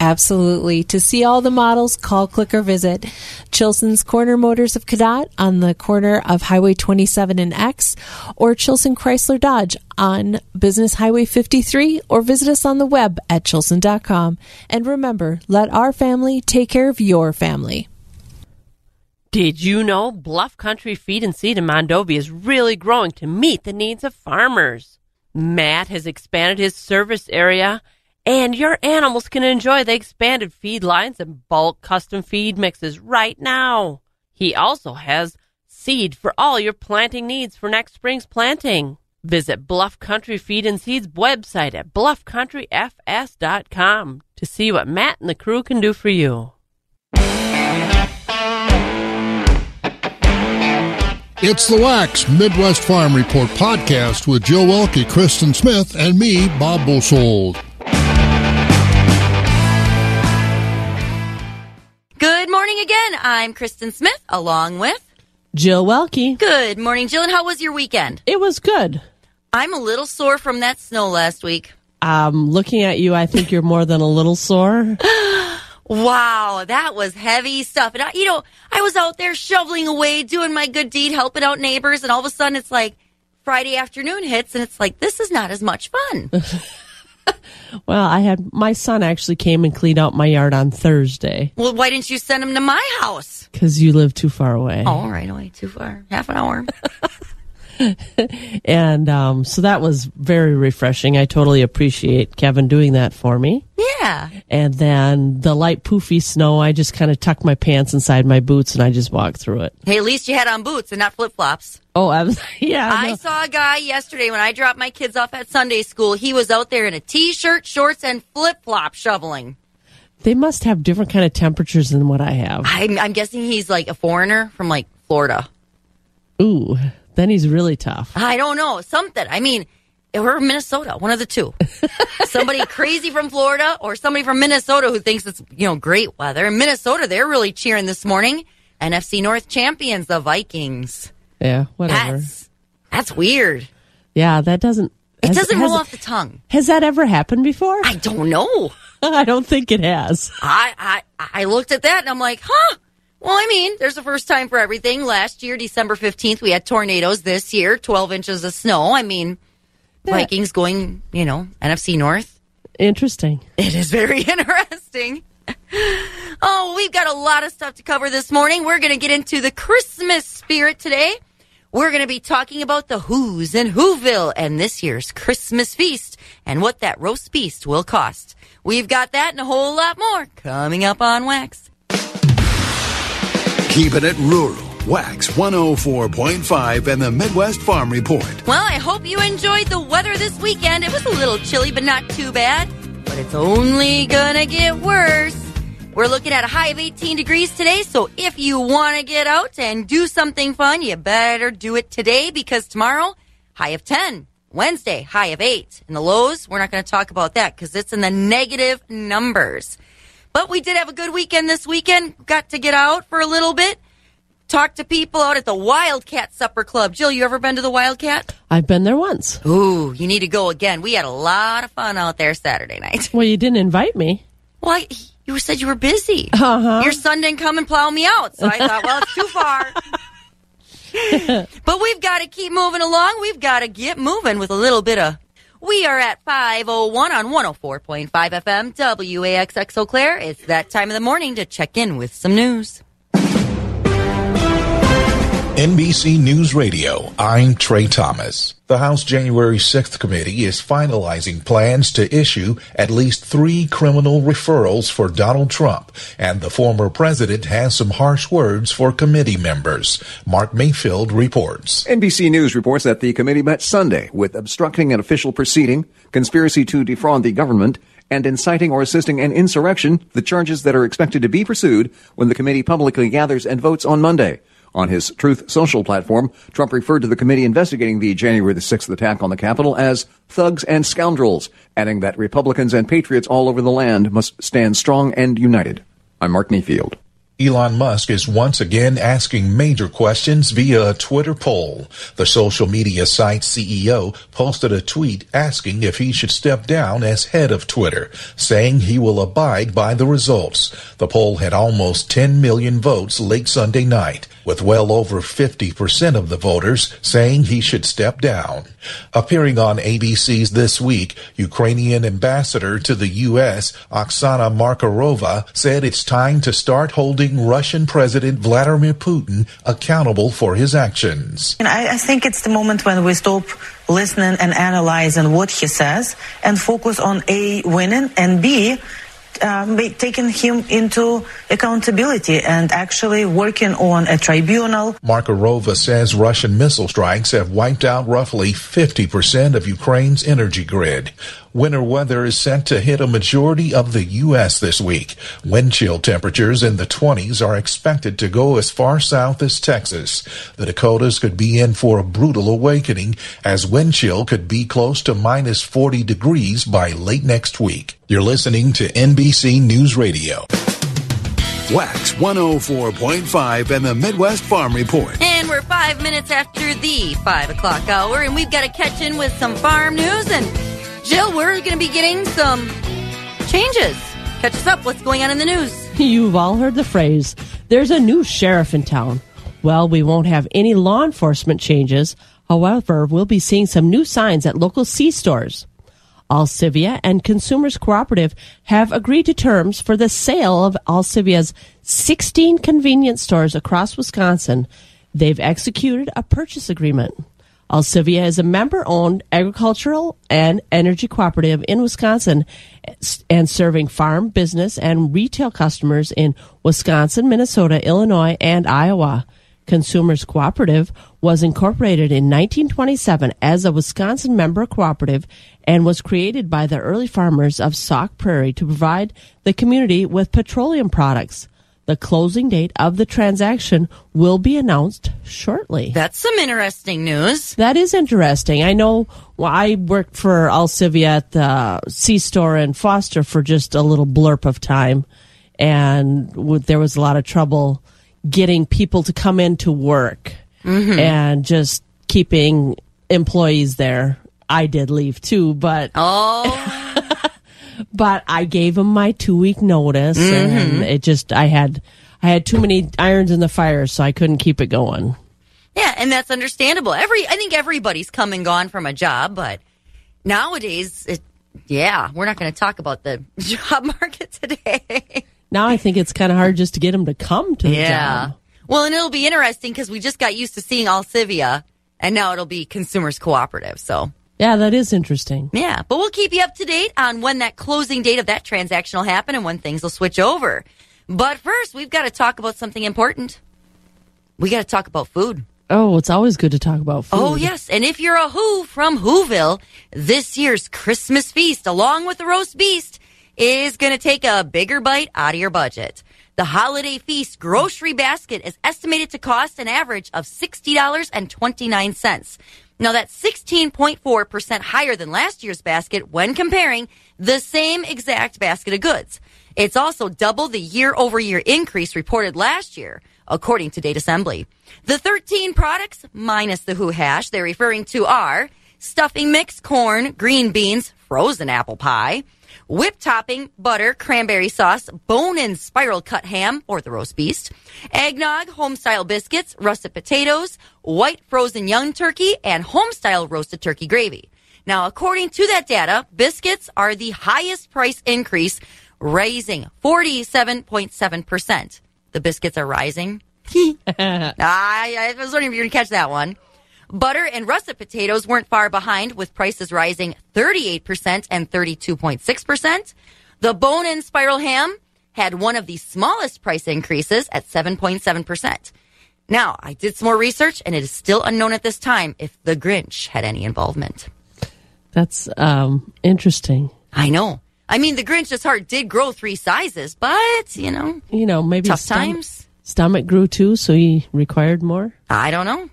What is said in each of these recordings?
Absolutely. To see all the models, call, click, or visit Chilson's Corner Motors of Cadott on the corner of Highway 27 and X, or Chilson Chrysler Dodge on Business Highway 53, or visit us on the web at chilson.com. And remember, let our family take care of your family. Did you know Bluff Country Feed and Seed in Mondovi is really growing to meet the needs of farmers? Matt has expanded his service area and your animals can enjoy the expanded feed lines and bulk custom feed mixes right now. He also has seed for all your planting needs for next spring's planting. Visit Bluff Country Feed and Seeds website at bluffcountryfs.com to see what Matt and the crew can do for you. It's the Wax Midwest Farm Report podcast with Joe Welke, Kristen Smith, and me, Bob Bosold. I'm Kristen Smith along with Jill Welke. Good morning, Jill. And how was your weekend? It was good. I'm a little sore from that snow last week. Um, looking at you, I think you're more than a little sore. wow, that was heavy stuff. And I, you know, I was out there shoveling away, doing my good deed, helping out neighbors, and all of a sudden it's like Friday afternoon hits, and it's like this is not as much fun. well, I had my son actually came and cleaned out my yard on Thursday. Well, why didn't you send him to my house? Because you live too far away. Oh, all right, away too far, half an hour. and um, so that was very refreshing. I totally appreciate Kevin doing that for me. Yeah. And then the light poofy snow, I just kind of tucked my pants inside my boots and I just walked through it. Hey, at least you had on boots and not flip flops. Oh, I was, yeah. I saw a guy yesterday when I dropped my kids off at Sunday school. He was out there in a t-shirt, shorts, and flip flop shoveling. They must have different kind of temperatures than what I have. I'm, I'm guessing he's like a foreigner from like Florida. Ooh, then he's really tough. I don't know. Something. I mean, or Minnesota, one of the two. somebody crazy from Florida or somebody from Minnesota who thinks it's, you know, great weather. In Minnesota, they're really cheering this morning. NFC North champions, the Vikings. Yeah, whatever. That's, that's weird. Yeah, that doesn't. It has, doesn't roll off the tongue. Has that ever happened before? I don't know. I don't think it has. I, I I looked at that and I'm like, huh. Well, I mean, there's a first time for everything. Last year, December 15th, we had tornadoes. This year, 12 inches of snow. I mean, yeah. Vikings going, you know, NFC North. Interesting. It is very interesting. Oh, we've got a lot of stuff to cover this morning. We're going to get into the Christmas spirit today. We're going to be talking about the Who's in Whoville and this year's Christmas feast and what that roast beast will cost. We've got that and a whole lot more coming up on Wax. Keeping it rural. Wax 104.5 and the Midwest Farm Report. Well, I hope you enjoyed the weather this weekend. It was a little chilly, but not too bad. But it's only gonna get worse. We're looking at a high of 18 degrees today, so if you want to get out and do something fun, you better do it today because tomorrow, high of 10. Wednesday, high of 8. And the lows, we're not going to talk about that because it's in the negative numbers. But we did have a good weekend this weekend. Got to get out for a little bit. Talk to people out at the Wildcat Supper Club. Jill, you ever been to the Wildcat? I've been there once. Ooh, you need to go again. We had a lot of fun out there Saturday night. Well, you didn't invite me. Well, you said you were busy. Uh-huh. Your son didn't come and plow me out. So I thought, well, it's too far. but we've got to keep moving along. We've got to get moving with a little bit of. We are at 501 on 104.5 FM, WAXX Eau Claire. It's that time of the morning to check in with some news. NBC News Radio, I'm Trey Thomas. The House January 6th committee is finalizing plans to issue at least three criminal referrals for Donald Trump, and the former president has some harsh words for committee members. Mark Mayfield reports. NBC News reports that the committee met Sunday with obstructing an official proceeding, conspiracy to defraud the government, and inciting or assisting an insurrection, the charges that are expected to be pursued when the committee publicly gathers and votes on Monday. On his Truth Social platform, Trump referred to the committee investigating the January the 6th attack on the Capitol as thugs and scoundrels, adding that Republicans and patriots all over the land must stand strong and united. I'm Mark Mayfield. Elon Musk is once again asking major questions via a Twitter poll. The social media site CEO posted a tweet asking if he should step down as head of Twitter, saying he will abide by the results. The poll had almost 10 million votes late Sunday night, with well over 50% of the voters saying he should step down. Appearing on ABC's This Week, Ukrainian ambassador to the U.S., Oksana Markarova, said it's time to start holding Russian President Vladimir Putin accountable for his actions. And I, I think it's the moment when we stop listening and analyzing what he says and focus on A, winning, and B, um, taking him into accountability and actually working on a tribunal. Markarova says Russian missile strikes have wiped out roughly 50% of Ukraine's energy grid. Winter weather is set to hit a majority of the U.S. this week. Wind chill temperatures in the 20s are expected to go as far south as Texas. The Dakotas could be in for a brutal awakening as wind chill could be close to minus 40 degrees by late next week. You're listening to NBC News Radio. Wax 104.5 and the Midwest Farm Report. And we're five minutes after the five o'clock hour, and we've got to catch in with some farm news. And Jill, we're going to be getting some changes. Catch us up. What's going on in the news? You've all heard the phrase, there's a new sheriff in town. Well, we won't have any law enforcement changes. However, we'll be seeing some new signs at local C stores. Alcivia and Consumers Cooperative have agreed to terms for the sale of Alcivia's 16 convenience stores across Wisconsin. They've executed a purchase agreement. Alcivia is a member owned agricultural and energy cooperative in Wisconsin and serving farm, business, and retail customers in Wisconsin, Minnesota, Illinois, and Iowa. Consumers Cooperative was incorporated in 1927 as a Wisconsin member cooperative and was created by the early farmers of Sauk Prairie to provide the community with petroleum products. The closing date of the transaction will be announced shortly. That's some interesting news. That is interesting. I know well, I worked for Alcivia at the C store in Foster for just a little blurb of time, and there was a lot of trouble getting people to come in to work mm-hmm. and just keeping employees there. I did leave too, but oh. but I gave him my two week notice, mm-hmm. and it just I had I had too many irons in the fire, so I couldn't keep it going. Yeah, and that's understandable. Every I think everybody's come and gone from a job, but nowadays, it, yeah, we're not going to talk about the job market today. now I think it's kind of hard just to get them to come to the yeah. job. Well, and it'll be interesting because we just got used to seeing Alcivia, and now it'll be Consumers Cooperative. So yeah, that is interesting. Yeah, but we'll keep you up to date on when that closing date of that transaction will happen and when things will switch over. But first, we've got to talk about something important. We got to talk about food. Oh, it's always good to talk about food. Oh, yes. And if you're a Who from Whoville, this year's Christmas feast, along with the roast beast, is going to take a bigger bite out of your budget. The holiday feast grocery basket is estimated to cost an average of $60.29. Now that's 16.4% higher than last year's basket when comparing the same exact basket of goods. It's also double the year over year increase reported last year, according to Datasembly. The 13 products, minus the Who hash they're referring to are stuffing mix, corn, green beans, frozen apple pie, whip topping, butter, cranberry sauce, bone and spiral cut ham, or the roast beast, eggnog, home style biscuits, russet potatoes, white frozen young turkey, and home style roasted turkey gravy. Now, according to that data, biscuits are the highest price increase, raising 47.7%. The biscuits are rising I, I was wondering if you were going to catch that one. Butter and russet potatoes weren't far behind, with prices rising 38% and 32.6%. The bone in spiral ham had one of the smallest price increases at 7.7%. Now, I did some more research, and it is still unknown at this time if the Grinch had any involvement. That's um, interesting. I know. I mean, the Grinch's heart did grow three sizes, but, you know, You know, maybe tough his times. stomach grew too, so he required more. I don't know.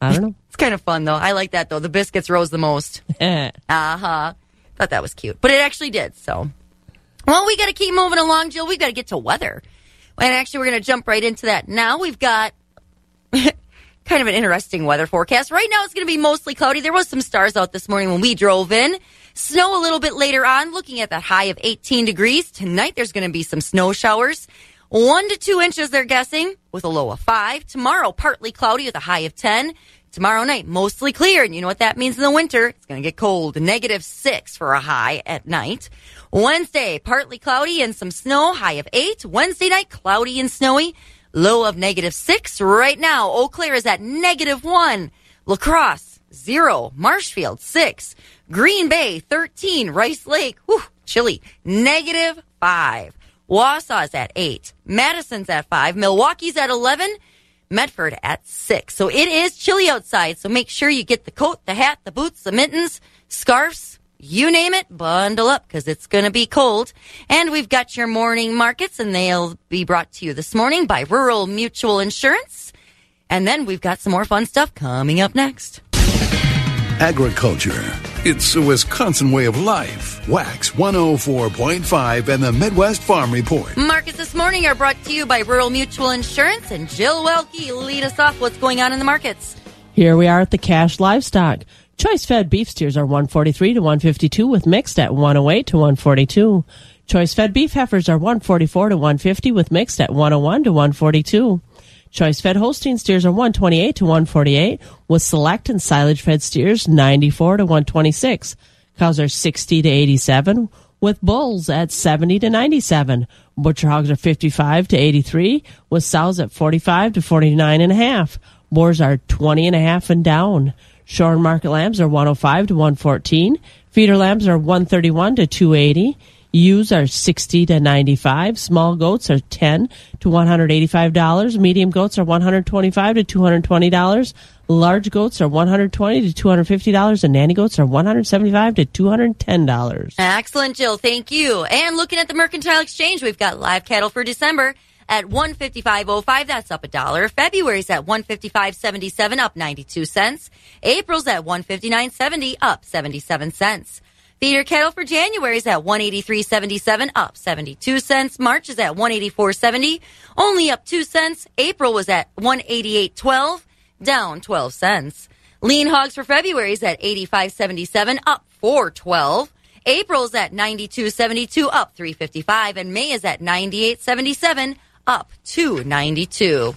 I don't know. It's kind of fun, though. I like that, though. The biscuits rose the most. Uh huh. Thought that was cute, but it actually did. So, well, we got to keep moving along, Jill. We got to get to weather, and actually, we're going to jump right into that now. We've got kind of an interesting weather forecast. Right now, it's going to be mostly cloudy. There was some stars out this morning when we drove in. Snow a little bit later on. Looking at that high of 18 degrees tonight. There's going to be some snow showers. One to two inches, they're guessing, with a low of five. Tomorrow, partly cloudy with a high of 10. Tomorrow night, mostly clear. And you know what that means in the winter? It's going to get cold. Negative six for a high at night. Wednesday, partly cloudy and some snow, high of eight. Wednesday night, cloudy and snowy, low of negative six. Right now, Eau Claire is at negative one. Lacrosse, zero. Marshfield, six. Green Bay, 13. Rice Lake, whew, chilly, negative five. Wausau's at eight. Madison's at five. Milwaukee's at 11. Medford at six. So it is chilly outside. So make sure you get the coat, the hat, the boots, the mittens, scarves, you name it, bundle up because it's going to be cold. And we've got your morning markets and they'll be brought to you this morning by Rural Mutual Insurance. And then we've got some more fun stuff coming up next. Agriculture. It's a Wisconsin way of life. Wax 104.5 and the Midwest Farm Report. Markets this morning are brought to you by Rural Mutual Insurance and Jill Welke. Lead us off. What's going on in the markets? Here we are at the cash livestock. Choice fed beef steers are 143 to 152 with mixed at 108 to 142. Choice fed beef heifers are 144 to 150 with mixed at 101 to 142. Choice fed Holstein steers are 128 to 148 with select and silage fed steers 94 to 126. Cows are 60 to 87 with bulls at 70 to 97. Butcher hogs are 55 to 83 with sows at 45 to 49 and a half. Boars are 20 and a half and down. Shorn market lambs are 105 to 114. Feeder lambs are 131 to 280. Ewes are 60 to 95. Small goats are 10 to $185. Medium goats are 125 to $220. Large goats are 120 to $250 and nanny goats are 175 to $210. Excellent, Jill. Thank you. And looking at the mercantile exchange, we've got live cattle for December at 155.05. That's up a dollar. February's at 155.77, up 92 cents. April's at 159.70, up 77 cents. Feeder cattle for January is at 183.77, up 72 cents. March is at 184.70, only up 2 cents. April was at 188.12, down 12 cents. Lean hogs for February is at 85.77, up 4.12. April's at 92.72, up 3.55, and May is at 98.77, up 2.92.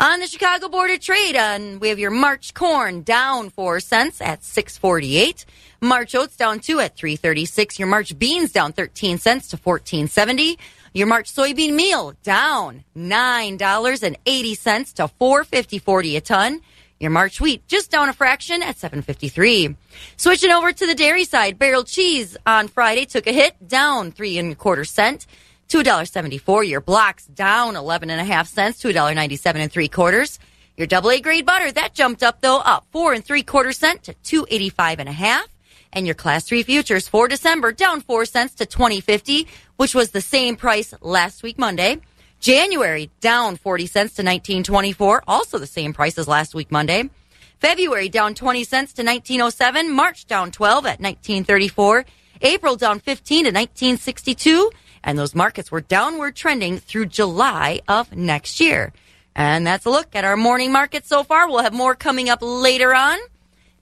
On the Chicago Board of Trade, on we have your March corn down four cents at 6.48. March oats down two at 3.36. Your March beans down 13 cents to 14.70. Your March soybean meal down $9.80 to 4.50.40 a ton. Your March wheat just down a fraction at 7.53. Switching over to the dairy side, barrel cheese on Friday took a hit down three and a quarter cent to $1.74. Your blocks down 11 and a half cents to $1.97 and three quarters. Your double A grade butter, that jumped up though, up four and three quarter cent to 285 and a half. And your class three futures for December down four cents to 2050, which was the same price last week Monday. January down 40 cents to 1924, also the same price as last week Monday. February down 20 cents to 1907, March down 12 at 1934, April down 15 to 1962, and those markets were downward trending through July of next year. And that's a look at our morning market so far. We'll have more coming up later on.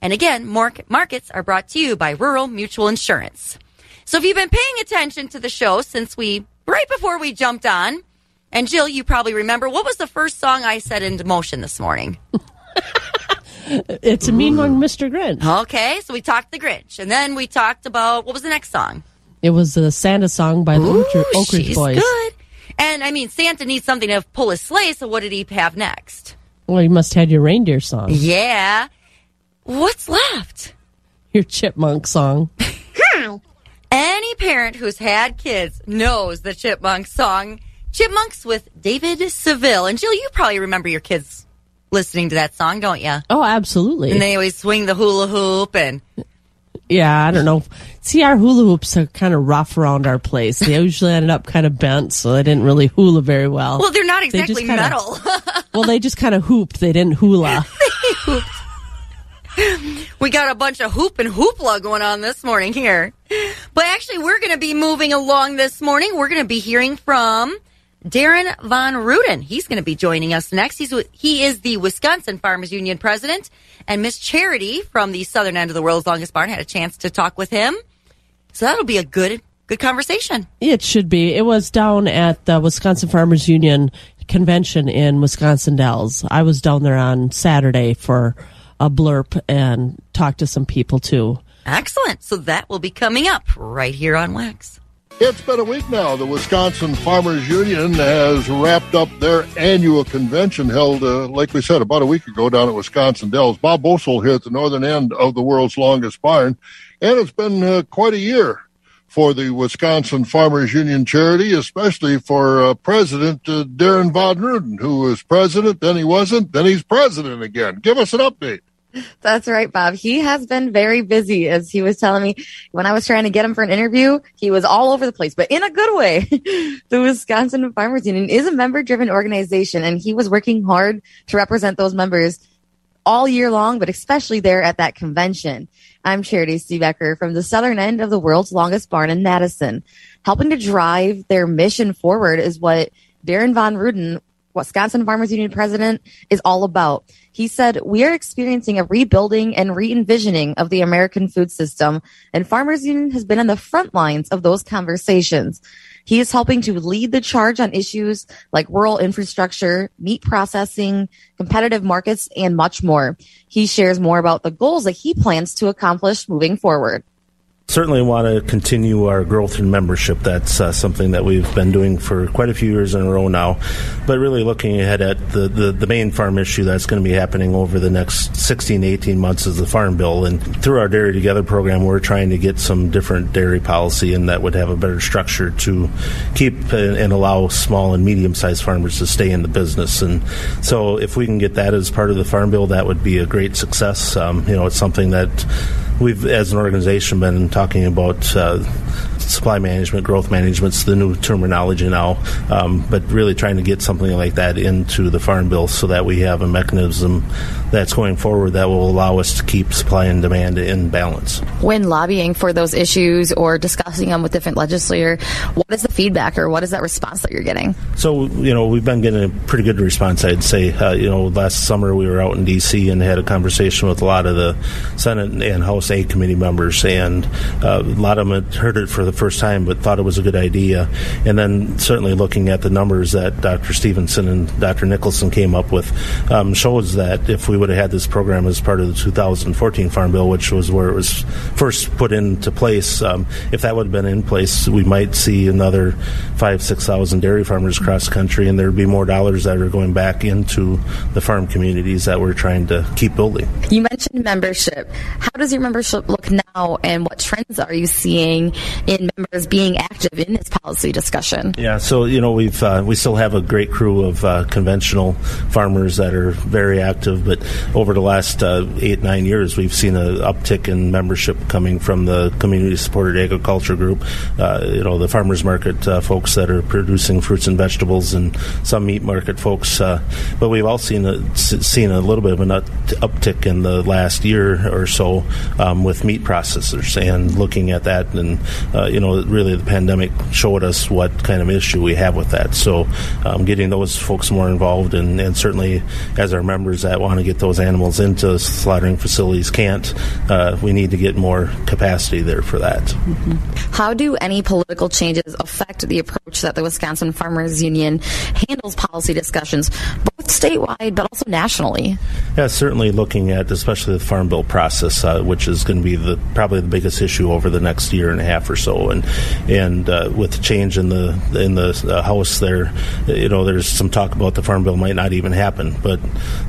And again, market markets are brought to you by Rural Mutual Insurance. So if you've been paying attention to the show since we, right before we jumped on, and Jill, you probably remember, what was the first song I set into motion this morning? It's a mean one, Mr. Grinch. Okay, so we talked the Grinch, and then we talked about, what was the next song? It was the Santa song by the Oak, Ooh, Oak Ridge she's Boys. good. And I mean, Santa needs something to pull his sleigh, so what did he have next? Well, you must have had your reindeer song, Yeah. What's left? your chipmunk song. Any parent who's had kids knows the Chipmunk song. Chipmunks with David Seville. And Jill, you probably remember your kids listening to that song, don't you? Oh, absolutely. And they always swing the hula hoop and yeah, I don't know. See, our hula hoops are kind of rough around our place. They usually ended up kind of bent, so they didn't really hula very well. well, they're not They just exactly kinda- metal. well, they just kind of hooped. They didn't hula. we got a bunch of hoop and hoopla going on this morning here. But actually, we're going to be moving along this morning. We're going to be hearing from Darren Von Ruden. He's going to be joining us next. He's he is the Wisconsin Farmers Union president, and Miss Charity from the southern end of the world's longest barn had a chance to talk with him. So that'll be a good good conversation. It should be. It was down at the Wisconsin Farmers Union convention in Wisconsin Dells. I was down there on Saturday for a blurb and talk to some people too. Excellent. So that will be coming up right here on Wax. It's been a week now. The Wisconsin Farmers Union has wrapped up their annual convention held, uh, like we said, about a week ago down at Wisconsin Dells. Bob Bosold here at the northern end of the world's longest barn. And it's been uh, quite a year for the Wisconsin Farmers Union charity, especially for uh, President uh, Darren Von Ruden, who was president, then he wasn't, then he's president again. Give us an update. That's right, Bob. He has been very busy, as he was telling me when I was trying to get him for an interview. He was all over the place, but in a good way. the Wisconsin Farmers Union is a member driven organization, and he was working hard to represent those members all year long, but especially there at that convention. I'm Charity Stebecker from the southern end of the world's longest barn in Madison. Helping to drive their mission forward is what Darren Von Ruden, Wisconsin Farmers Union president, is all about. He said, We are experiencing a rebuilding and re envisioning of the American food system, and Farmers Union has been on the front lines of those conversations. He is helping to lead the charge on issues like rural infrastructure, meat processing, competitive markets, and much more. He shares more about the goals that he plans to accomplish moving forward. Certainly want to continue our growth in membership. That's uh, something that we've been doing for quite a few years in a row now. But really looking ahead at the, the, the main farm issue that's going to be happening over the next 16 18 months is the Farm Bill. And through our Dairy Together program, we're trying to get some different dairy policy and that would have a better structure to keep and, and allow small and medium sized farmers to stay in the business. And so if we can get that as part of the Farm Bill, that would be a great success. Um, you know, it's something that we've, as an organization, been talking about uh, supply management, growth management's the new terminology now, um, but really trying to get something like that into the farm bill so that we have a mechanism that's going forward that will allow us to keep supply and demand in balance. When lobbying for those issues or discussing them with different legislators, what is the feedback or what is that response that you're getting? So, you know, we've been getting a pretty good response, I'd say. Uh, you know, last summer we were out in D.C. and had a conversation with a lot of the Senate and House Ag committee members, and uh, a lot of them had heard it for the first time but thought it was a good idea. And then certainly looking at the numbers that Dr. Stephenson and Dr. Nicholson came up with um, shows that if we would have had this program as part of the 2014 Farm Bill, which was where it was first put into place, um, if that would have been in place, we might see another five, 6,000 dairy farmers across the country, and there would be more dollars that are going back into the farm communities that we're trying to keep building. You mentioned membership. How does your membership look now, and what trends are you seeing in members being active in this policy discussion? Yeah, so you know we've uh, we still have a great crew of uh, conventional farmers that are very active, but over the last uh, eight nine years, we've seen an uptick in membership coming from the community supported agriculture group. Uh, you know the farmers market uh, folks that are producing fruits and vegetables, and some meat market folks. Uh, but we've all seen a, seen a little bit of an up- uptick in the last year or so um, with meat processors, and looking at that, and uh, you know really the pandemic showed us what kind of issue we have with that. So um, getting those folks more involved, and, and certainly as our members that want to get those animals into slaughtering facilities can't, uh, we need to get more capacity there for that. How do any political changes affect the approach that the Wisconsin Farmers Union handles policy discussions, both statewide but also nationally? Yeah, certainly looking at especially especially the farm bill process, uh, which is going to be the probably the biggest issue over the next year and a half or so. And and uh, with the change in the in the uh, House, there, you know, there's some talk about the farm bill might not even happen. But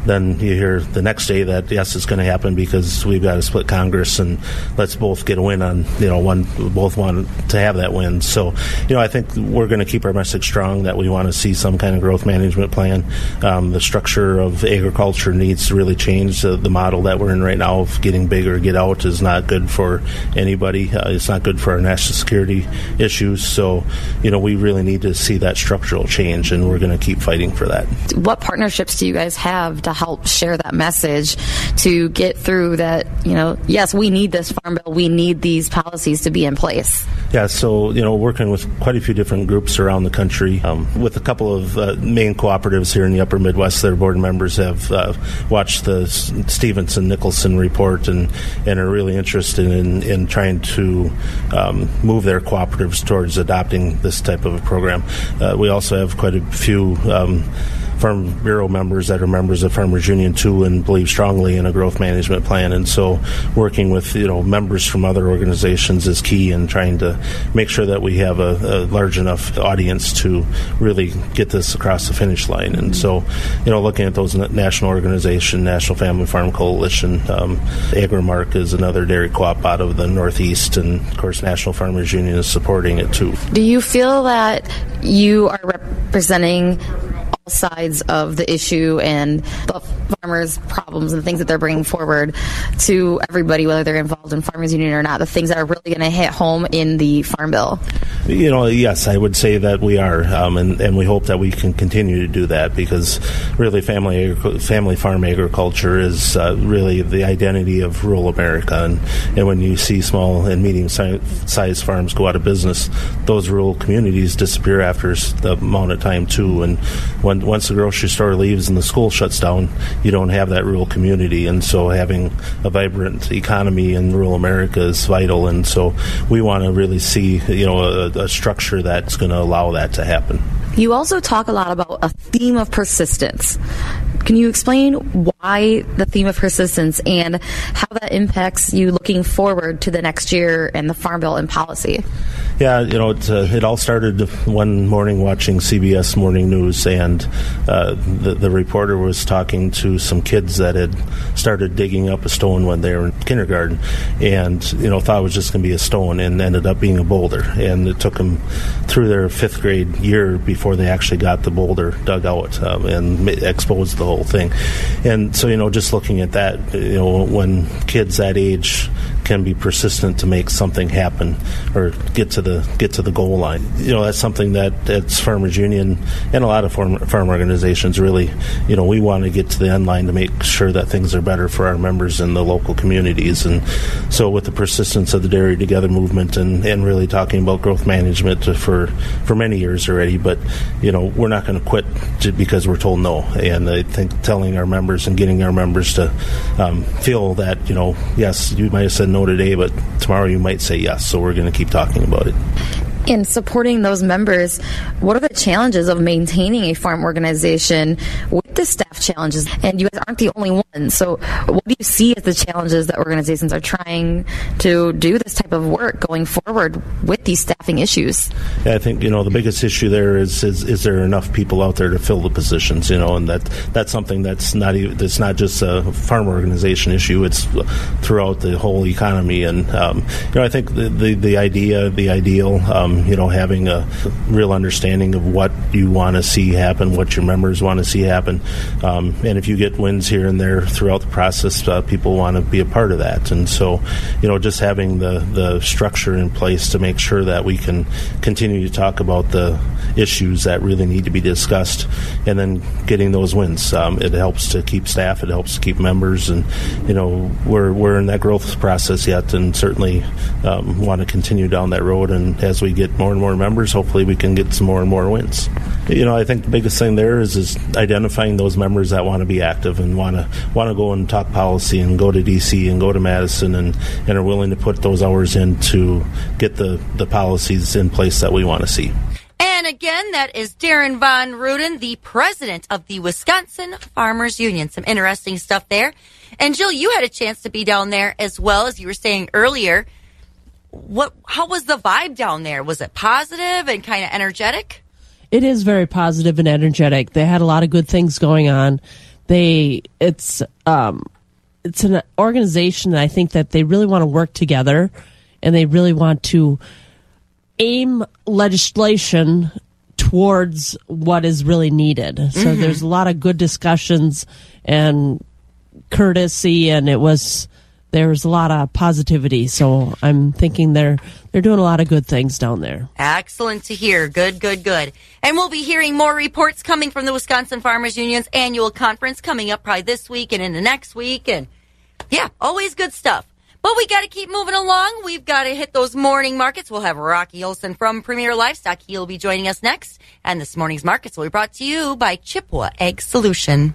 then you hear the next day that yes, it's going to happen because we've got to split Congress and let's both get a win on you know one both want to have that win. So you know, I think we're going to keep our message strong that we want to see some kind of growth management plan. Um, the structure of agriculture needs to really change. Uh, the model that we're in right now of getting bigger, get out is not good for anybody. Uh, it's not good for our national security issues. So, you know, we really need to see that structural change, and we're going to keep fighting for that. What partnerships do you guys have to help share that message to get through that? You know, yes, we need this farm bill. We need these policies to be in place. Yeah, so you know, working with quite a few different groups around the country, um, with a couple of uh, main cooperatives here in the Upper Midwest, their board members have uh, watched the Stephenson Nicholson report and and are really interested in in trying to um, move their cooperatives towards adopting this type of a program. Uh, we also have quite a few. Um, Farm Bureau members that are members of Farmers Union too and believe strongly in a growth management plan. And so, working with you know members from other organizations is key in trying to make sure that we have a, a large enough audience to really get this across the finish line. And so, you know, looking at those national organization, National Family Farm Coalition, um, Agri-Mark is another dairy co-op out of the Northeast, and of course, National Farmers Union is supporting it too. Do you feel that you are representing sides of the issue and the farmers' problems and things that they're bringing forward to everybody, whether they're involved in farmers union or not, the things that are really going to hit home in the farm bill? You know, yes, I would say that we are, um, and, and we hope that we can continue to do that because really family family farm agriculture is uh, really the identity of rural America, and, and when you see small and medium sized farms go out of business, those rural communities disappear after the amount of time too, and when once the grocery store leaves and the school shuts down, you don't have that rural community. And so having a vibrant economy in rural America is vital. And so we want to really see, you know, a, a structure that's going to allow that to happen. You also talk a lot about a theme of persistence. Can you explain why the theme of persistence and how that impacts you looking forward to the next year and the Farm Bill and policy? Yeah, you know, it, uh, it all started one morning watching CBS Morning News, and uh, the, the reporter was talking to some kids that had started digging up a stone when they were in kindergarten, and you know thought it was just going to be a stone, and ended up being a boulder. And it took them through their fifth grade year before they actually got the boulder dug out um, and exposed the whole thing. And so, you know, just looking at that, you know, when kids that age can be persistent to make something happen or get to the get to the goal line. You know, that's something that that's Farmers Union and a lot of farm, farm organizations really, you know, we want to get to the end line to make sure that things are better for our members in the local communities. And so, with the persistence of the Dairy Together movement and, and really talking about growth management for for many years already, but you know, we're not going to quit because we're told no. And I think telling our members and getting our members to um, feel that, you know, yes, you might have said no no today, but tomorrow you might say yes. So we're going to keep talking about it in supporting those members, what are the challenges of maintaining a farm organization with the staff challenges? And you guys aren't the only ones. So, what do you see as the challenges that organizations are trying to do this type of work going forward with these staffing issues? Yeah, I think you know the biggest issue there is, is is there enough people out there to fill the positions? You know, and that that's something that's not even, that's not just a farm organization issue. It's throughout the whole economy. And um, you know, I think the the, the idea, the ideal. Um, you know, having a real understanding of what you want to see happen, what your members want to see happen. Um, and if you get wins here and there throughout the process, uh, people want to be a part of that. And so, you know, just having the, the structure in place to make sure that we can continue to talk about the issues that really need to be discussed and then getting those wins. Um, it helps to keep staff, it helps to keep members. And, you know, we're, we're in that growth process yet and certainly um, want to continue down that road. And as we get more and more members, hopefully we can get some more and more wins. You know, I think the biggest thing there is is identifying those members that want to be active and want to want to go and talk policy and go to DC and go to Madison and, and are willing to put those hours in to get the, the policies in place that we want to see. And again, that is Darren Von Ruden, the president of the Wisconsin Farmers Union. Some interesting stuff there. And Jill, you had a chance to be down there as well as you were saying earlier. What? How was the vibe down there? Was it positive and kind of energetic? It is very positive and energetic. They had a lot of good things going on. They it's um it's an organization that I think that they really want to work together and they really want to aim legislation towards what is really needed. So Mhm. there's a lot of good discussions and courtesy and it was there was a lot of positivity. So I'm thinking they're they're doing a lot of good things down there. Excellent to hear. Good, good, good. And we'll be hearing more reports coming from the Wisconsin Farmers Union's annual conference coming up probably this week and in the next week. And yeah, always good stuff. But we got to keep moving along. We've got to hit those morning markets. We'll have Rocky Olson from Premier Livestock. He'll be joining us next. And this morning's markets will be brought to you by Chippewa Egg Solution.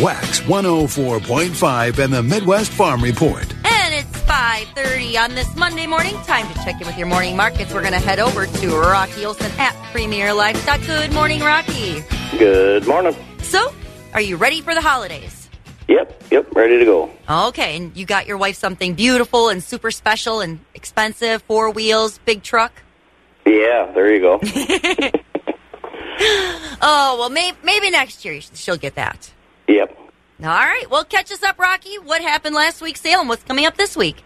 Wax 104.5 and the Midwest Farm Report. And it's 5.30 on this Monday morning. Time to check in with your morning markets. We're going to head over to Rocky Olson at Premier Livestock. Good morning, Rocky. Good morning. So, are you ready for the holidays? Yep, yep, ready to go. Okay, and you got your wife something beautiful and super special and expensive, four wheels, big truck. Yeah, there you go. Oh, well, may- maybe next year she'll get that. Yep. All right, well, catch us up, Rocky. What happened last week, Salem? What's coming up this week?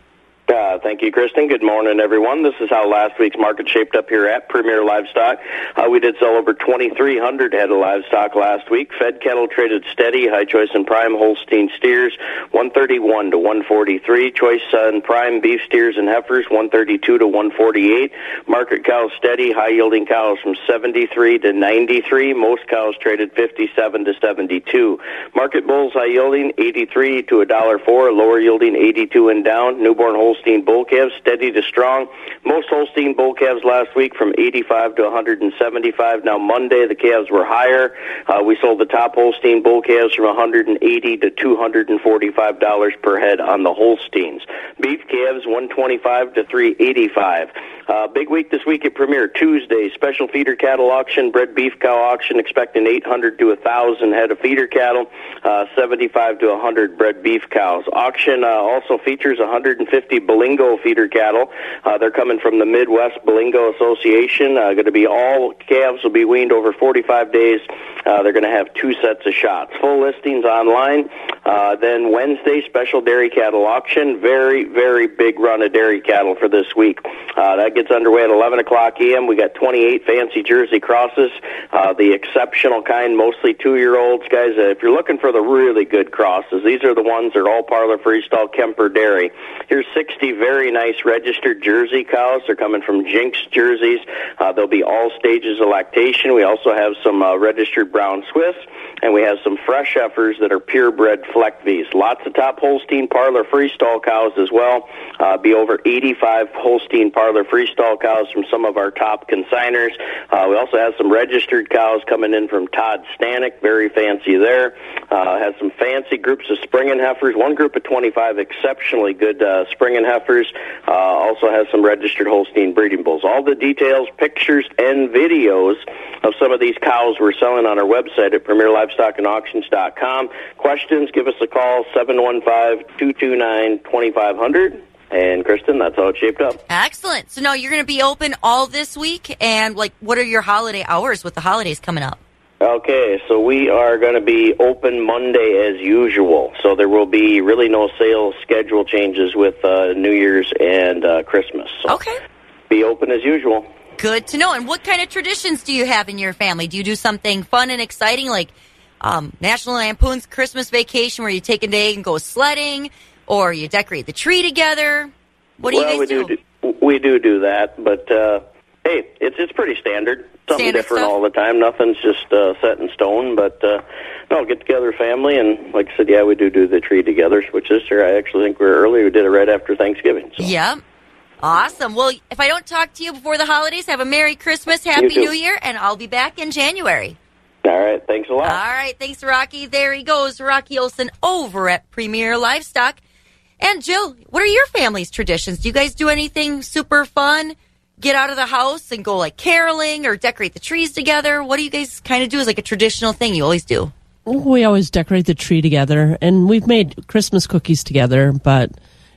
Uh, thank you, Kristen. Good morning, everyone. This is how last week's market shaped up here at Premier Livestock. Uh, we did sell over 2,300 head of livestock last week. Fed cattle traded steady. High choice and prime Holstein steers 131 to 143. Choice and prime beef steers and heifers 132 to 148. Market cows steady. High yielding cows from 73 to 93. Most cows traded 57 to 72. Market bulls high yielding 83 to a dollar four. Lower yielding 82 and down. Newborn Holstein bull calves steady to strong. Most Holstein bull calves last week from 85 to 175. Now Monday the calves were higher. Uh, we sold the top Holstein bull calves from 180 to 245 dollars per head on the Holsteins. Beef calves 125 to 385. Uh, big week this week at Premier Tuesday. Special feeder cattle auction, bred beef cow auction. Expecting 800 to 1,000 head of feeder cattle. Uh, 75 to 100 bred beef cows. Auction uh, also features 150 Belingo feeder cattle. Uh, they're coming from the Midwest Belingo Association. Uh, going to be all calves will be weaned over 45 days. Uh, they're going to have two sets of shots. Full listings online. Uh, then Wednesday, special dairy cattle auction. Very, very big run of dairy cattle for this week. Uh, that gets underway at 11 o'clock a.m. We got 28 fancy Jersey crosses, uh, the exceptional kind, mostly two-year-olds. Guys, uh, if you're looking for the really good crosses, these are the ones that are all parlor freestall Kemper Dairy. Here's 60 very nice registered Jersey cows. They're coming from Jinx jerseys. Uh, they'll be all stages of lactation. We also have some uh, registered brown Swiss, and we have some fresh heifers that are purebred Fleck V's. Lots of top Holstein parlor freestall cows as well. Uh, be over 85 Holstein parlor freestall cows from some of our top consigners. Uh, we also have some registered cows coming in from Todd Stanek, very fancy there. Uh, has some fancy groups of springing heifers. One group of 25 exceptionally good uh, springing heifers. Uh, also has some registered Holstein breeding bulls. All the details, pictures, and videos of some of these cows we're selling on our website at PremierLivestockAndAuctions.com. Questions, give us a call, 715-229-2500. And Kristen, that's how it shaped up. Excellent. So now you're going to be open all this week, and like, what are your holiday hours with the holidays coming up? Okay, so we are going to be open Monday as usual. So there will be really no sales schedule changes with uh, New Year's and uh, Christmas. So Okay. Be open as usual. Good to know. And what kind of traditions do you have in your family? Do you do something fun and exciting like um, National Lampoon's Christmas Vacation, where you take a day and go sledding, or you decorate the tree together? What do well, you guys we do? do we do do that, but uh, hey, it's it's pretty standard. Something Standard different stuff? all the time. Nothing's just uh, set in stone. But uh, no, get together family, and like I said, yeah, we do do the tree together. Which this year, I actually think we're early. We did it right after Thanksgiving. So. Yep. Awesome. Well, if I don't talk to you before the holidays, have a Merry Christmas, Happy. New Year, and I'll be back in January. All right, thanks a lot. All right. Thanks, Rocky. There he goes, Rocky Olson over at Premier Livestock. And Jill, what are your family's traditions? Do you guys do anything super fun? Get out of the house and go like caroling or decorate the trees together? What do you guys kind of do as like a traditional thing you always do? We always decorate the tree together, and we've made Christmas cookies together, but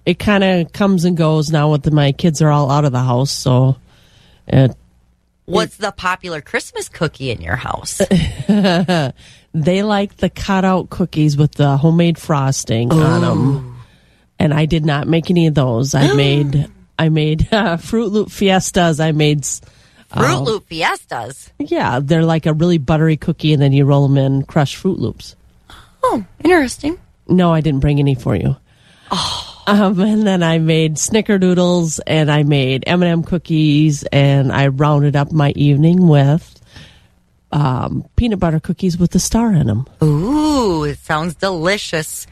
it kind of comes and goes now with the, my kids are all out of the house, so it, What's the popular Christmas cookie in your house? they like the cutout cookies with the homemade frosting on them. And I did not make any of those. I made I made uh, Fruit Loop Fiestas. I made s- Fruit uh, Loop Fiestas. Yeah, they're like a really buttery cookie, and then you roll them in crushed Fruit Loops. Oh, interesting. No, I didn't bring any for you. Um, and then I made snickerdoodles and I made M&M cookies and I rounded up my evening with um, peanut butter cookies with the star in them. Ooh, it sounds delicious.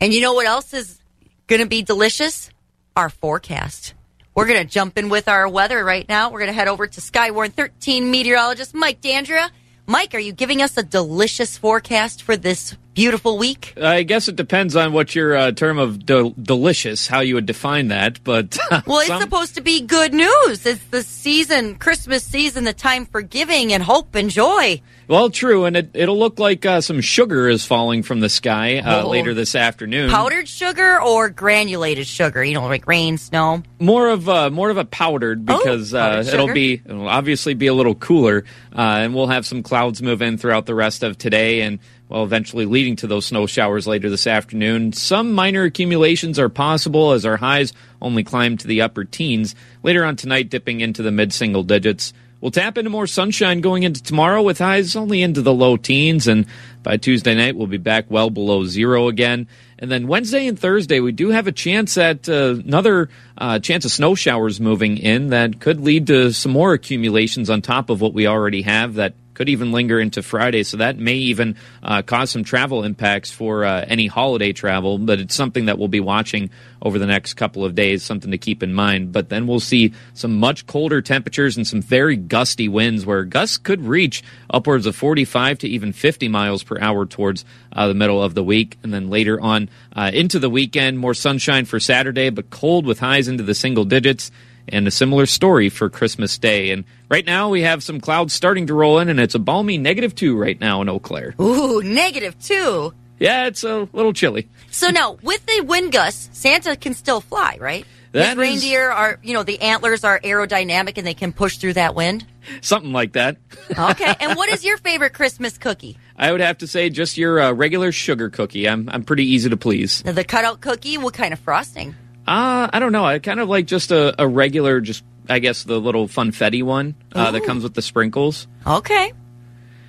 And you know what else is going to be delicious? Our forecast. We're going to jump in with our weather right now. We're going to head over to Skywarn 13 meteorologist Mike Dandria. Mike, are you giving us a delicious forecast for this beautiful week? I guess it depends on what your uh, term of del- delicious, how you would define that. But Well, it's some- supposed to be good news. It's the season, Christmas season, the time for giving and hope and joy. well, true, and it, it'll look like uh, some sugar is falling from the sky uh, Oh. later this afternoon. Powdered sugar or granulated sugar? You know, like rain, snow. More of uh, more of a powdered because uh, Oh, powdered it'll be it'll obviously be a little cooler, uh, and we'll have some clouds move in throughout the rest of today, and well, eventually leading to those snow showers later this afternoon. Some minor accumulations are possible as our highs only climb to the upper teens. Later on tonight, dipping into the mid single digits. We'll tap into more sunshine going into tomorrow with highs only into the low teens, and by Tuesday night we'll be back well below zero again. And then Wednesday and Thursday we do have a chance at uh, another uh, chance of snow showers moving in that could lead to some more accumulations on top of what we already have that could even linger into Friday. So that may even uh, cause some travel impacts for uh, any holiday travel. But it's something that we'll be watching over the next couple of days, something to keep in mind. But then we'll see some much colder temperatures and some very gusty winds where gusts could reach upwards of 45 to even 50 miles per hour towards uh, the middle of the week. And then later on uh, into the weekend, more sunshine for Saturday, but cold with highs into the single digits and a similar story for Christmas Day. And right now we have some clouds starting to roll in, and it's a balmy negative two right now in Eau Claire. Ooh, negative two. Yeah, it's a little chilly. So now, with the wind gusts, Santa can still fly, right? That His is- reindeer are, you know, the antlers are aerodynamic and they can push through that wind. Something like that. Okay. and what is your favorite Christmas cookie? I would have to say just your uh, regular sugar cookie. I'm I'm pretty easy to please. The cutout cookie. What kind of frosting? Uh, I don't know. I kind of like just a, a regular, just I guess the little funfetti one uh, that comes with the sprinkles. Okay.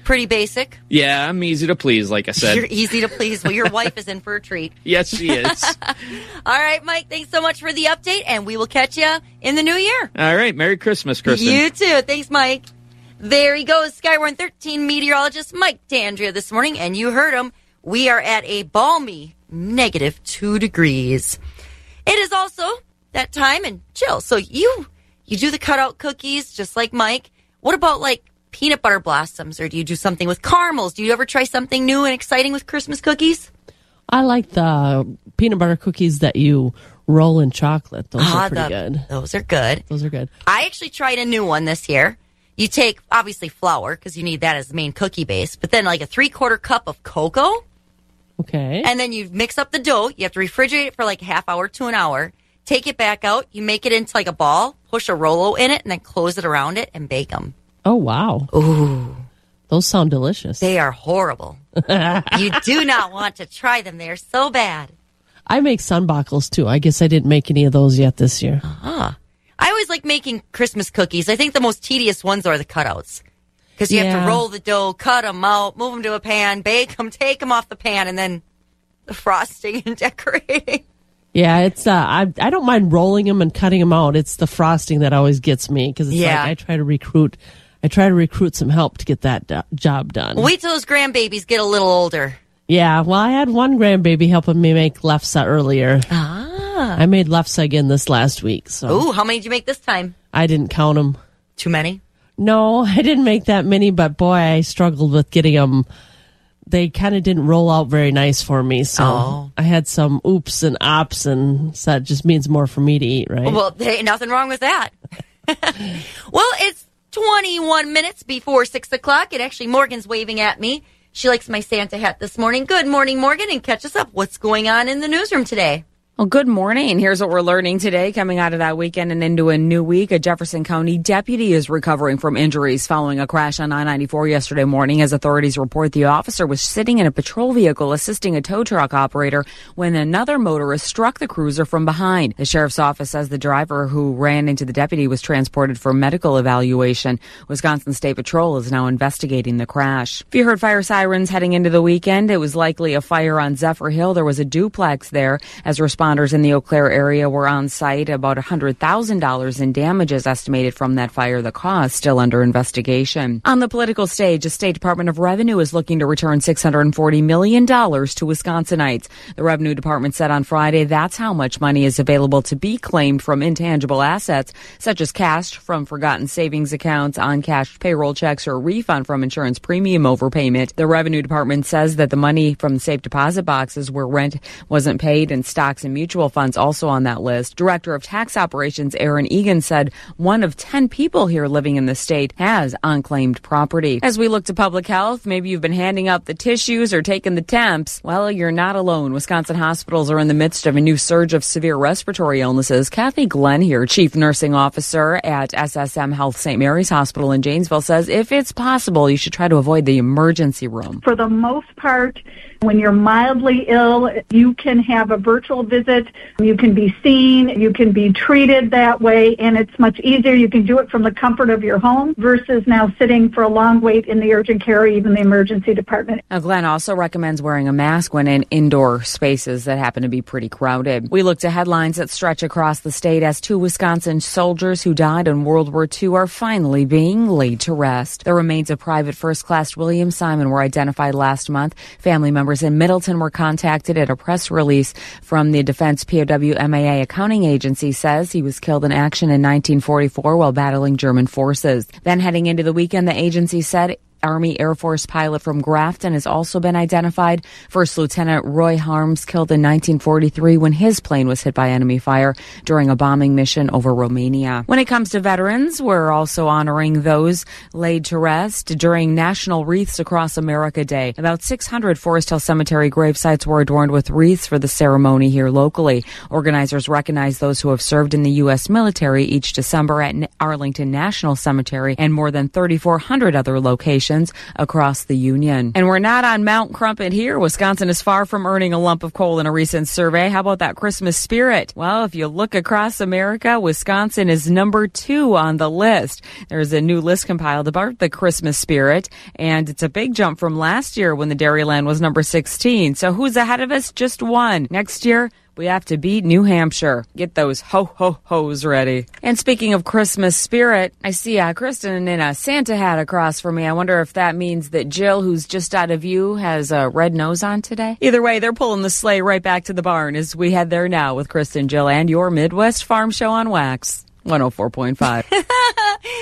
Pretty basic. Yeah, I'm easy to please, like I said. You're easy to please. Well, your wife is in for a treat. yes, she is. All right, Mike. Thanks so much for the update, and we will catch you in the new year. All right, Merry Christmas, Kristen. You too. Thanks, Mike. There he goes, Skywarn 13 meteorologist Mike Dandria this morning, and you heard him. We are at a balmy negative two degrees. It is also that time and chill. So you you do the cutout cookies just like Mike. What about like peanut butter blossoms, or do you do something with caramels? Do you ever try something new and exciting with Christmas cookies? I like the peanut butter cookies that you roll in chocolate. Those Ah, are pretty the- good. Those are good. Those are good. I actually tried a new one this year. You take obviously flour because you need that as the main cookie base, but then like a three quarter cup of cocoa, Okay. and then you mix up the dough. You have to refrigerate it for like a half hour to an hour. Take it back out. You make it into like a ball. Push a Rolo in it, and then close it around it and bake them. oh wow. Ooh, Those sound delicious. they are horrible. you do not want to try them. They are so bad. I make sandbakkels too. I guess I didn't make any of those yet this year. Ah. I always like making Christmas cookies. I think the most tedious ones are the cutouts. Because you have to roll the dough, cut them out, move them to a pan, bake them, take them off the pan, and then the frosting and decorating. Yeah, it's uh, I I don't mind rolling them and cutting them out. It's the frosting that always gets me because it's Yeah. like I try to recruit, I try to recruit some help to get that do- job done. Wait till those grandbabies get a little older. Yeah, well, I had one grandbaby helping me make lefse earlier. Ah. I made lefse again this last week, so Ooh, how many did you make this time? I didn't count them. Too many? No, I didn't make that many, but boy, I struggled with getting them. They kind of didn't roll out very nice for me, so Oh. I had some oops and ops, and so that just means more for me to eat, right? Well, there ain't nothing wrong with that. well, it's 21 minutes before 6 o'clock, and actually, Morgan's waving at me. She likes my Santa hat this morning. Good morning, Morgan, and catch us up. What's going on in the newsroom today? Well, good morning. Here's what we're learning today coming out of that weekend and into a new week. A Jefferson County deputy is recovering from injuries following a crash on I-94 yesterday morning. As authorities report, the officer was sitting in a patrol vehicle assisting a tow truck operator when another motorist struck the cruiser from behind. The sheriff's office says the driver who ran into the deputy was transported for medical evaluation. Wisconsin State Patrol is now investigating the crash. If you heard fire sirens heading into the weekend, it was likely a fire on Zephyr Hill. There was a duplex there as responders Responders in the Eau Claire area were on site. About $100,000 in damages estimated from that fire. The cause still under investigation. On the political stage, the State Department of Revenue is looking to return $640 million to Wisconsinites. The Revenue Department said on Friday that's how much money is available to be claimed from intangible assets, such as cash from forgotten savings accounts, uncashed payroll checks, or refund from insurance premium overpayment. The Revenue Department says that the money from safe deposit boxes where rent wasn't paid and stocks and mutual funds also on that list. Director of Tax Operations Aaron Egan said one of 10 people here living in the state has unclaimed property. As we look to public health, maybe you've been handing out the tissues or taking the temps. Well, you're not alone. Wisconsin hospitals are in the midst of a new surge of severe respiratory illnesses. Kathy Glenn here, Chief Nursing Officer at SSM Health St. Mary's Hospital in Janesville says if it's possible, you should try to avoid the emergency room. For the most part, when you're mildly ill, you can have a virtual visit. You can be seen. You can be treated that way, and it's much easier. You can do it from the comfort of your home versus now sitting for a long wait in the urgent care or even the emergency department. Now, Glenn also recommends wearing a mask when in indoor spaces that happen to be pretty crowded. We look to headlines that stretch across the state as two Wisconsin soldiers who died in World War II are finally being laid to rest. The remains of Private First Class William Simon were identified last month. Family members members in Middleton were contacted at a press release from the Defense POW MIA accounting agency says he was killed in action in 1944 while battling German forces. Then heading into the weekend, the agency said Army Air Force pilot from Grafton has also been identified. First Lieutenant Roy Harms killed in 1943 when his plane was hit by enemy fire during a bombing mission over Romania. When it comes to veterans, we're also honoring those laid to rest during National Wreaths Across America Day. About 600 Forest Hill Cemetery gravesites were adorned with wreaths for the ceremony here locally. Organizers recognize those who have served in the U.S. military each December at Arlington National Cemetery and more than 3,400 other locations locations across the union. And we're not on Mount Crumpit here. Wisconsin is far from earning a lump of coal in a recent survey. How about that Christmas spirit? Well, if you look across America, Wisconsin is number two on the list. There's a new list compiled about the Christmas spirit, and it's a big jump from last year when the Dairyland was number 16. So who's ahead of us? Just one. Next year, we have to beat New Hampshire. Get those ho ho ho's ready. And speaking of Christmas spirit, I see uh, Kristen in a Santa hat across from me. I wonder if that means that Jill, who's just out of view, has a red nose on today. Either way, they're pulling the sleigh right back to the barn as we head there now with Kristen, Jill, and your Midwest Farm Show on Wax. 104.5.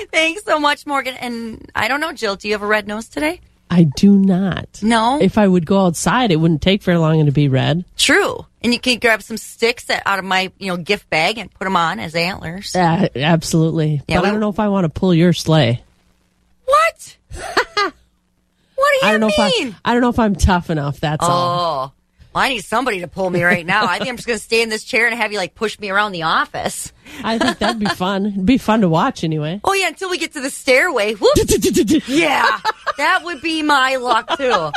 Thanks so much, Morgan. And I don't know, Jill, do you have a red nose today? I do not. No. If I would go outside, it wouldn't take very long and to be red. True. And you can grab some sticks that, out of my, you know, gift bag and put them on as antlers. Uh, absolutely. Yeah, but we- I don't know if I want to pull your sleigh. What? what do you I don't know mean? if I, I don't know if I'm tough enough. That's all. Well, I need somebody to pull me right now. I think I'm just going to stay in this chair and have you like push me around the office. I think that'd be fun. It'd be fun to watch anyway. Oh yeah, until we get to the stairway. Yeah, that would be my luck too.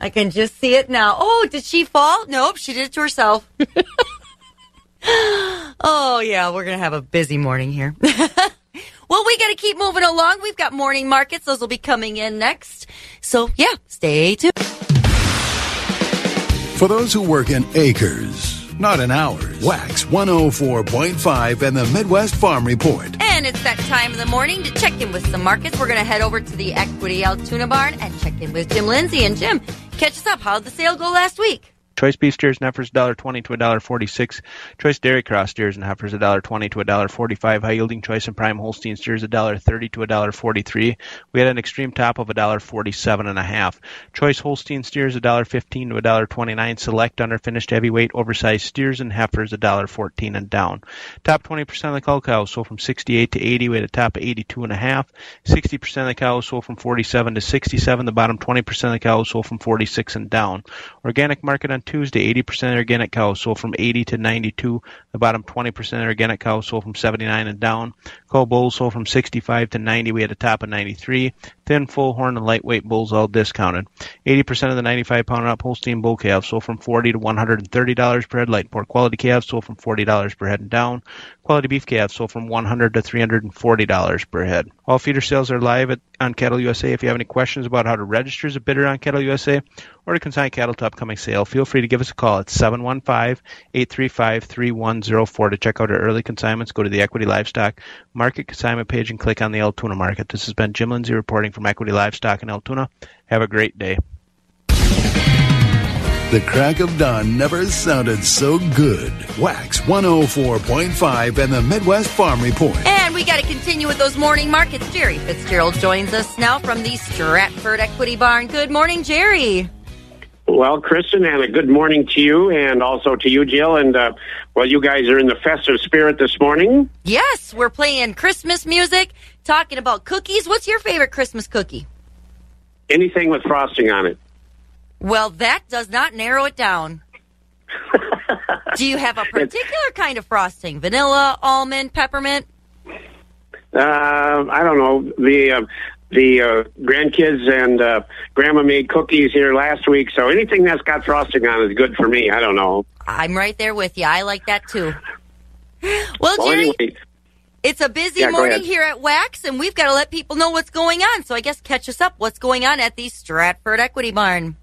I can just see it now. Oh, did she fall? Nope, she did it to herself. oh yeah, we're gonna have a busy morning here. well, we got to keep moving along. We've got morning markets; those will be coming in next. So yeah, stay tuned. For those who work in acres, not in hours, Wax 104.5 and the Midwest Farm Report. And it's that time of the morning to check in with some markets. We're going to head over to the Equity Altoona Barn and check in with Jim Lindsay. And Jim, catch us up. How did the sale go last week? Choice beef steers and heifers $1.20 to $1.46. Choice dairy cross steers and heifers $1.20 to $1.45. High yielding choice and prime Holstein steers $1.30 to $1.43. We had an extreme top of $1.47 and a half. Choice Holstein steers $1.15 to $1.29. Select underfinished heavyweight oversized steers and heifers $1.14 and down. Top 20% of the cull cows sold from 68 to 80. We had a top of 82 and a half. 60% of the cows sold from 47 to 67. The bottom 20% of the cows sold from 46 and down. Organic market on Tuesday, 80% organic cows sold from 80 to 92. The bottom 20% organic cows sold from 79 and down. Cull bulls sold from 65 to 90. We had a top of 93. Thin, full horn, and lightweight bulls all discounted. 80% of the 95 pound up Holstein bull calves sold from 40 to $130 per head. Light poor quality calves sold from $40 per head and down. Quality beef calves sold from 100 to $340 per head. All feeder sales are live at, on Cattle USA. If you have any questions about how to register as a bidder on Cattle USA or to consign cattle to upcoming sale, feel free to give us a call at 715-835-3104 to check out our early consignments. Go to the Equity Livestock Market Consignment page and click on the Altoona Market. This has been Jim Lindsay reporting from Equity Livestock in Altoona. Have a great day. The crack of dawn never sounded so good. Wax 104.5 and the Midwest Farm Report. And we got to continue with those morning markets. Jerry Fitzgerald joins us now from the Stratford Equity Barn. Good morning, Jerry. Well, Kristen, and a good morning to you, and also to you, Jill. And uh, well, you guys are in the festive spirit this morning. Yes, we're playing Christmas music, talking about cookies. What's your favorite Christmas cookie? Anything with frosting on it. Well, that does not narrow it down. Do you have a particular kind of frosting? Vanilla, almond, peppermint? Uh, I don't know the uh, the uh, grandkids and uh, grandma made cookies here last week, so anything that's got frosting on is good for me. I don't know. I'm right there with you. I like that too. Well, Well, Jerry, anyway, it's a busy Yeah, morning here at Wax, and we've got to let people know what's going on. So I guess catch us up. What's going on at the Stratford Equity Barn?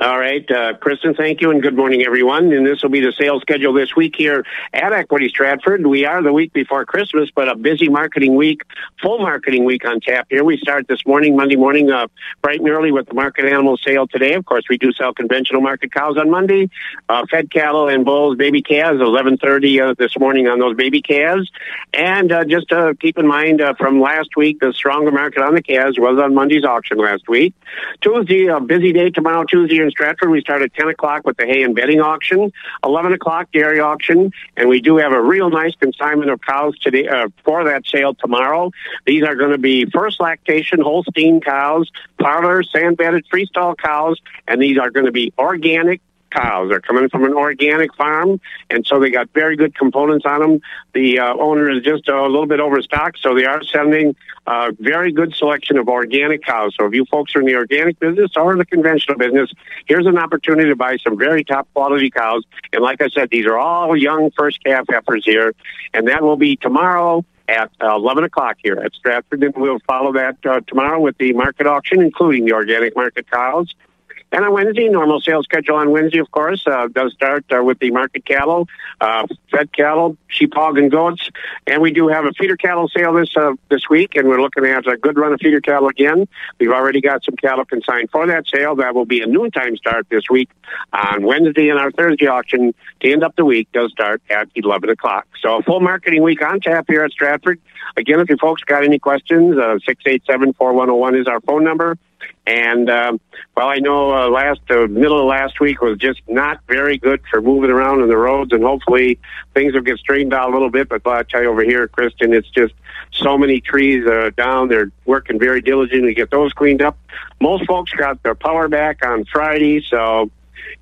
All right, uh, Kristen, thank you, and good morning, everyone. And this will be the sales schedule this week here at Equity Stratford. We are the week before Christmas, but a busy marketing week, full marketing week on tap here. We start this morning, Monday morning, uh, bright and early with the market animal sale today. Of course, we do sell conventional market cows on Monday, uh, fed cattle and bulls, baby calves, 1130 uh, this morning on those baby calves. And uh, just uh, keep in mind uh, from last week, the stronger market on the calves was on Monday's auction last week. Tuesday, a busy day tomorrow, Tuesday in Stratford. We start at 10 o'clock with the hay and bedding auction, 11 o'clock dairy auction, and we do have a real nice consignment of cows today uh, for that sale tomorrow. These are going to be first lactation Holstein cows, parlor, sand bedded freestall cows, and these are going to be organic cows. They're coming from an organic farm, and so they got very good components on them. The uh, owner is just a little bit overstocked, so they are sending a very good selection of organic cows. So if you folks are in the organic business or the conventional business, here's an opportunity to buy some very top quality cows. And like I said, these are all young first calf heifers here, and that will be tomorrow at uh, 11 o'clock here at Stratford. And we'll follow that uh, tomorrow with the market auction, including the organic market cows. And on Wednesday, normal sales schedule on Wednesday, of course, uh, does start uh, with the market cattle, uh, fed cattle, sheep, hog, and goats. And we do have a feeder cattle sale this uh, this week, and we're looking at a good run of feeder cattle again. We've already got some cattle consigned for that sale. That will be a noontime start this week on Wednesday, and our Thursday auction to end up the week does start at 11 o'clock. So a full marketing week on tap here at Stratford. Again, if you folks got any questions, uh, 687-4101 is our phone number. And um, well, I know uh, last uh, middle of last week was just not very good for moving around on the roads, and hopefully things will get straightened out a little bit. But I tell you over here, Kristen, it's just so many trees uh, down. They're working very diligently to get those cleaned up. Most folks got their power back on Friday, so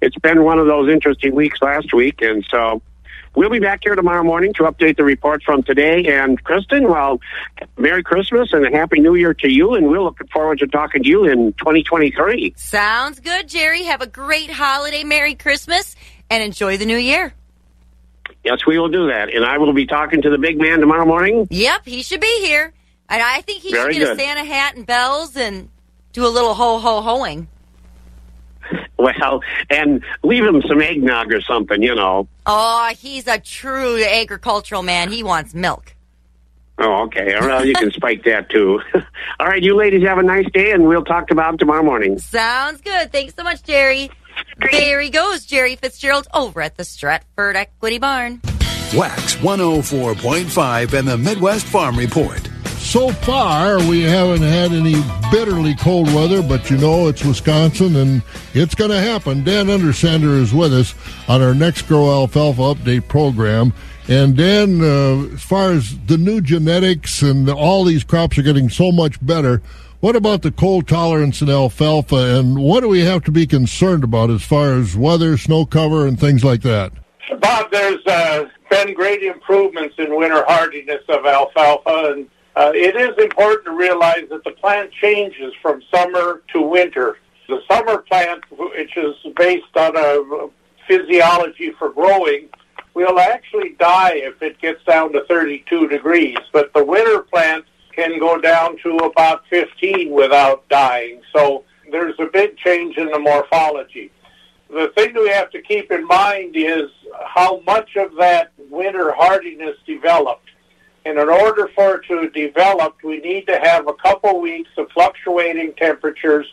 it's been one of those interesting weeks last week, and so. We'll be back here tomorrow morning to update the report from today. And Kristen, well, Merry Christmas and a Happy New Year to you. And we're looking forward to talking to you in 2023. Sounds good, Jerry. Have a great holiday, Merry Christmas, and enjoy the new year. Yes, we will do that. And I will be talking to the big man tomorrow morning. Yep, he should be here. And I think he Very should get good. a Santa hat and bells and do a little ho ho hoing. Well, and leave him some eggnog or something, you know. Oh, he's a true agricultural man. He wants milk. Oh, okay. Well, you can spike that too. All right, you ladies have a nice day, and we'll talk about it tomorrow morning. Sounds good. Thanks so much, Jerry. There he goes, Jerry Fitzgerald over at the Stratford Equity Barn. Wax 104.5 and the Midwest Farm Report. So far, we haven't had any bitterly cold weather, but you know it's Wisconsin and it's going to happen. Dan Undersander is with us on our NexGrow Alfalfa Update program. And Dan, uh, as far as the new genetics and all these crops are getting so much better, what about the cold tolerance in alfalfa, and what do we have to be concerned about as far as weather, snow cover, and things like that? Bob, there's uh, been great improvements in winter hardiness of alfalfa, and uh, it is important to realize that the plant changes from summer to winter. The summer plant, which is based on a physiology for growing, will actually die if it gets down to 32 degrees. But the winter plant can go down to about 15 without dying. So there's a big change in the morphology. The thing we have to keep in mind is how much of that winter hardiness developed. And in order for it to develop, we need to have a couple weeks of fluctuating temperatures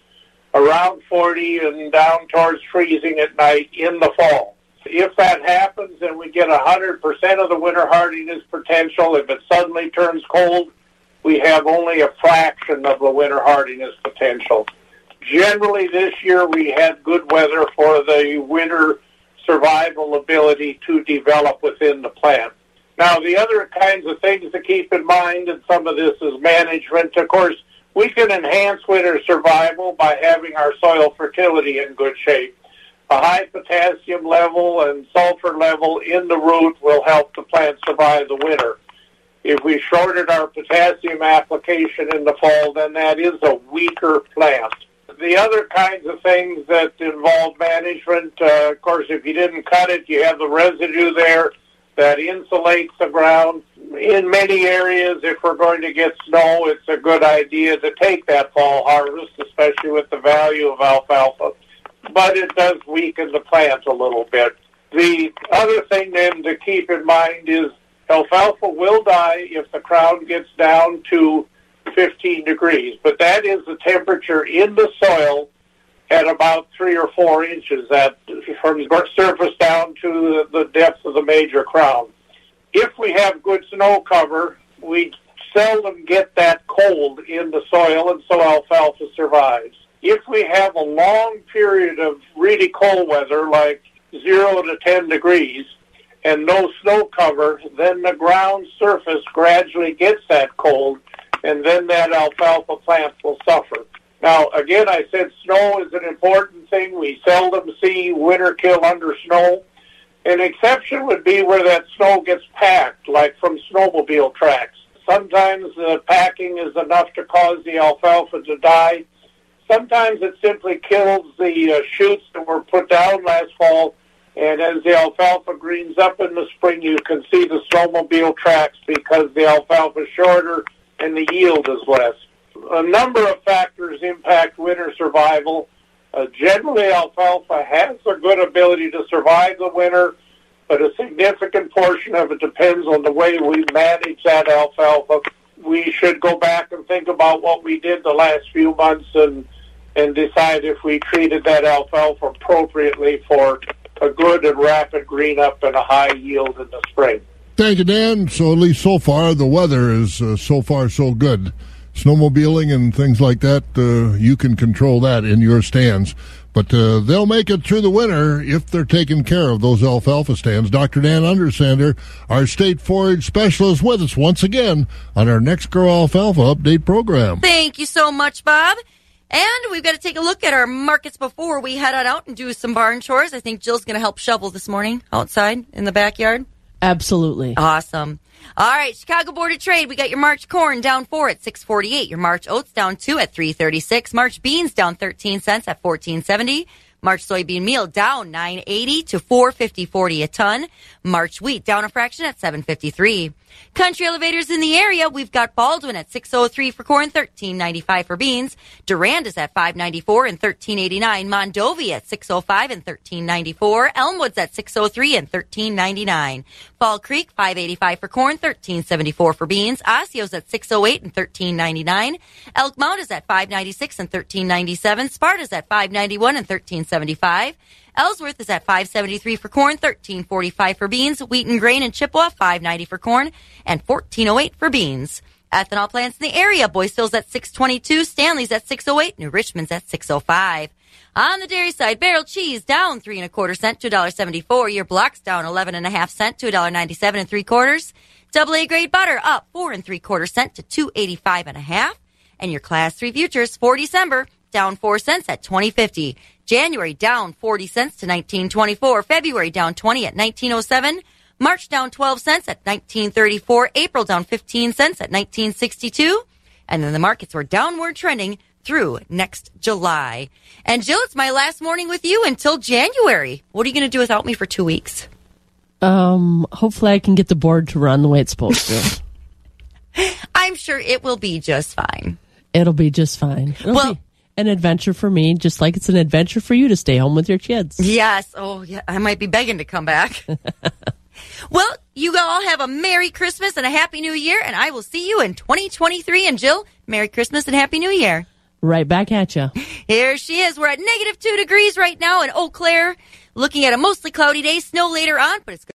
around 40 and down towards freezing at night in the fall. If that happens and we get 100% of the winter hardiness potential, if it suddenly turns cold, we have only a fraction of the winter hardiness potential. Generally, this year we had good weather for the winter survival ability to develop within the plant. Now, the other kinds of things to keep in mind, and some of this is management, of course, we can enhance winter survival by having our soil fertility in good shape. A high potassium level and sulfur level in the root will help the plant survive the winter. If we shorted our potassium application in the fall, then that is a weaker plant. The other kinds of things that involve management, uh, of course, if you didn't cut it, you have the residue there that insulates the ground. In many areas, if we're going to get snow, it's a good idea to take that fall harvest, especially with the value of alfalfa. But it does weaken the plant a little bit. The other thing then to keep in mind is Alfalfa will die if the crown gets down to 15 degrees, but that is the temperature in the soil at about three or four inches that from surface down to the depth of the major crown. If we have good snow cover, we seldom get that cold in the soil, and so alfalfa survives. If we have a long period of really cold weather, like zero to 10 degrees, and no snow cover, then the ground surface gradually gets that cold, and then that alfalfa plant will suffer. Now, again, I said snow is an important thing. We seldom see winter kill under snow. An exception would be where that snow gets packed, like from snowmobile tracks. Sometimes the packing is enough to cause the alfalfa to die. Sometimes it simply kills the uh, shoots that were put down last fall and as the alfalfa greens up in the spring, you can see the snowmobile tracks because the alfalfa is shorter and the yield is less. A number of factors impact winter survival. Uh, generally, alfalfa has a good ability to survive the winter, but a significant portion of it depends on the way we manage that alfalfa. We should go back and think about what we did the last few months and and decide if we treated that alfalfa appropriately for a good and rapid green up and a high yield in the spring. Thank you, Dan. So at least so far, the weather is uh, so far so good. Snowmobiling and things like that, uh, you can control that in your stands. But uh, they'll make it through the winter if they're taking care of those alfalfa stands. Dr. Dan Undersander, our state forage specialist, with us once again on our NexGrow Alfalfa Update program. Thank you so much, Bob. And we've got to take a look at our markets before we head on out and do some barn chores. I think Jill's going to help shovel this morning outside in the backyard. Absolutely. Awesome. All right, Chicago Board of Trade, we got your March corn down 4 at 648, your March oats down 2 at 336, March beans down 13 cents at 1470, March soybean meal down 980 to 450.40 a ton, March wheat down a fraction at 753. Country elevators in the area, we've got Baldwin at 603 for corn, 1395 for beans. Durand oh oh is at 594 and 1389. Mondovi at 605 and 1394. Elmwood's at 603 and 1399. Fall Creek, 585 for corn, 1374 for beans. Osseo's at 608 and 1399. Elk Mound is at 596 and 1397. Sparta's at 591 and 1375. Ellsworth is at 573 for corn, 1345 for beans. wheat and Grain and Chippewa, 590 for corn and 1408 for beans. Ethanol plants in the area. Boyceville's at 622, Stanley's at 608, New Richmond's at 605. On the dairy side, barrel cheese down three and a quarter cent to $1.74. Your blocks down eleven and a half cent to $1.97 and three quarters. Double A grade butter up four and three quarter cent to 285 and a half. And your class three futures for December down four cents at 2050. January down 40 cents to 1924. February down 20 at 1907. March down 12 cents at 1934. April down 15 cents at 1962. And then the markets were downward trending through next July. And Jill, it's my last morning with you until January. What are you going to do without me for two weeks? Um, hopefully I can get the board to run the way it's supposed to. I'm sure it will be just fine. It'll be just fine. It'll Well- be an adventure for me, just like it's an adventure for you to stay home with your kids. Yes. Oh, yeah. I might be begging to come back. well, you all have a Merry Christmas and a Happy New Year, and I will see you in 2023. And Jill, Merry Christmas and Happy New Year. Right back at you. Here she is. We're at negative two degrees right now in Eau Claire, looking at a mostly cloudy day, snow later on, but it's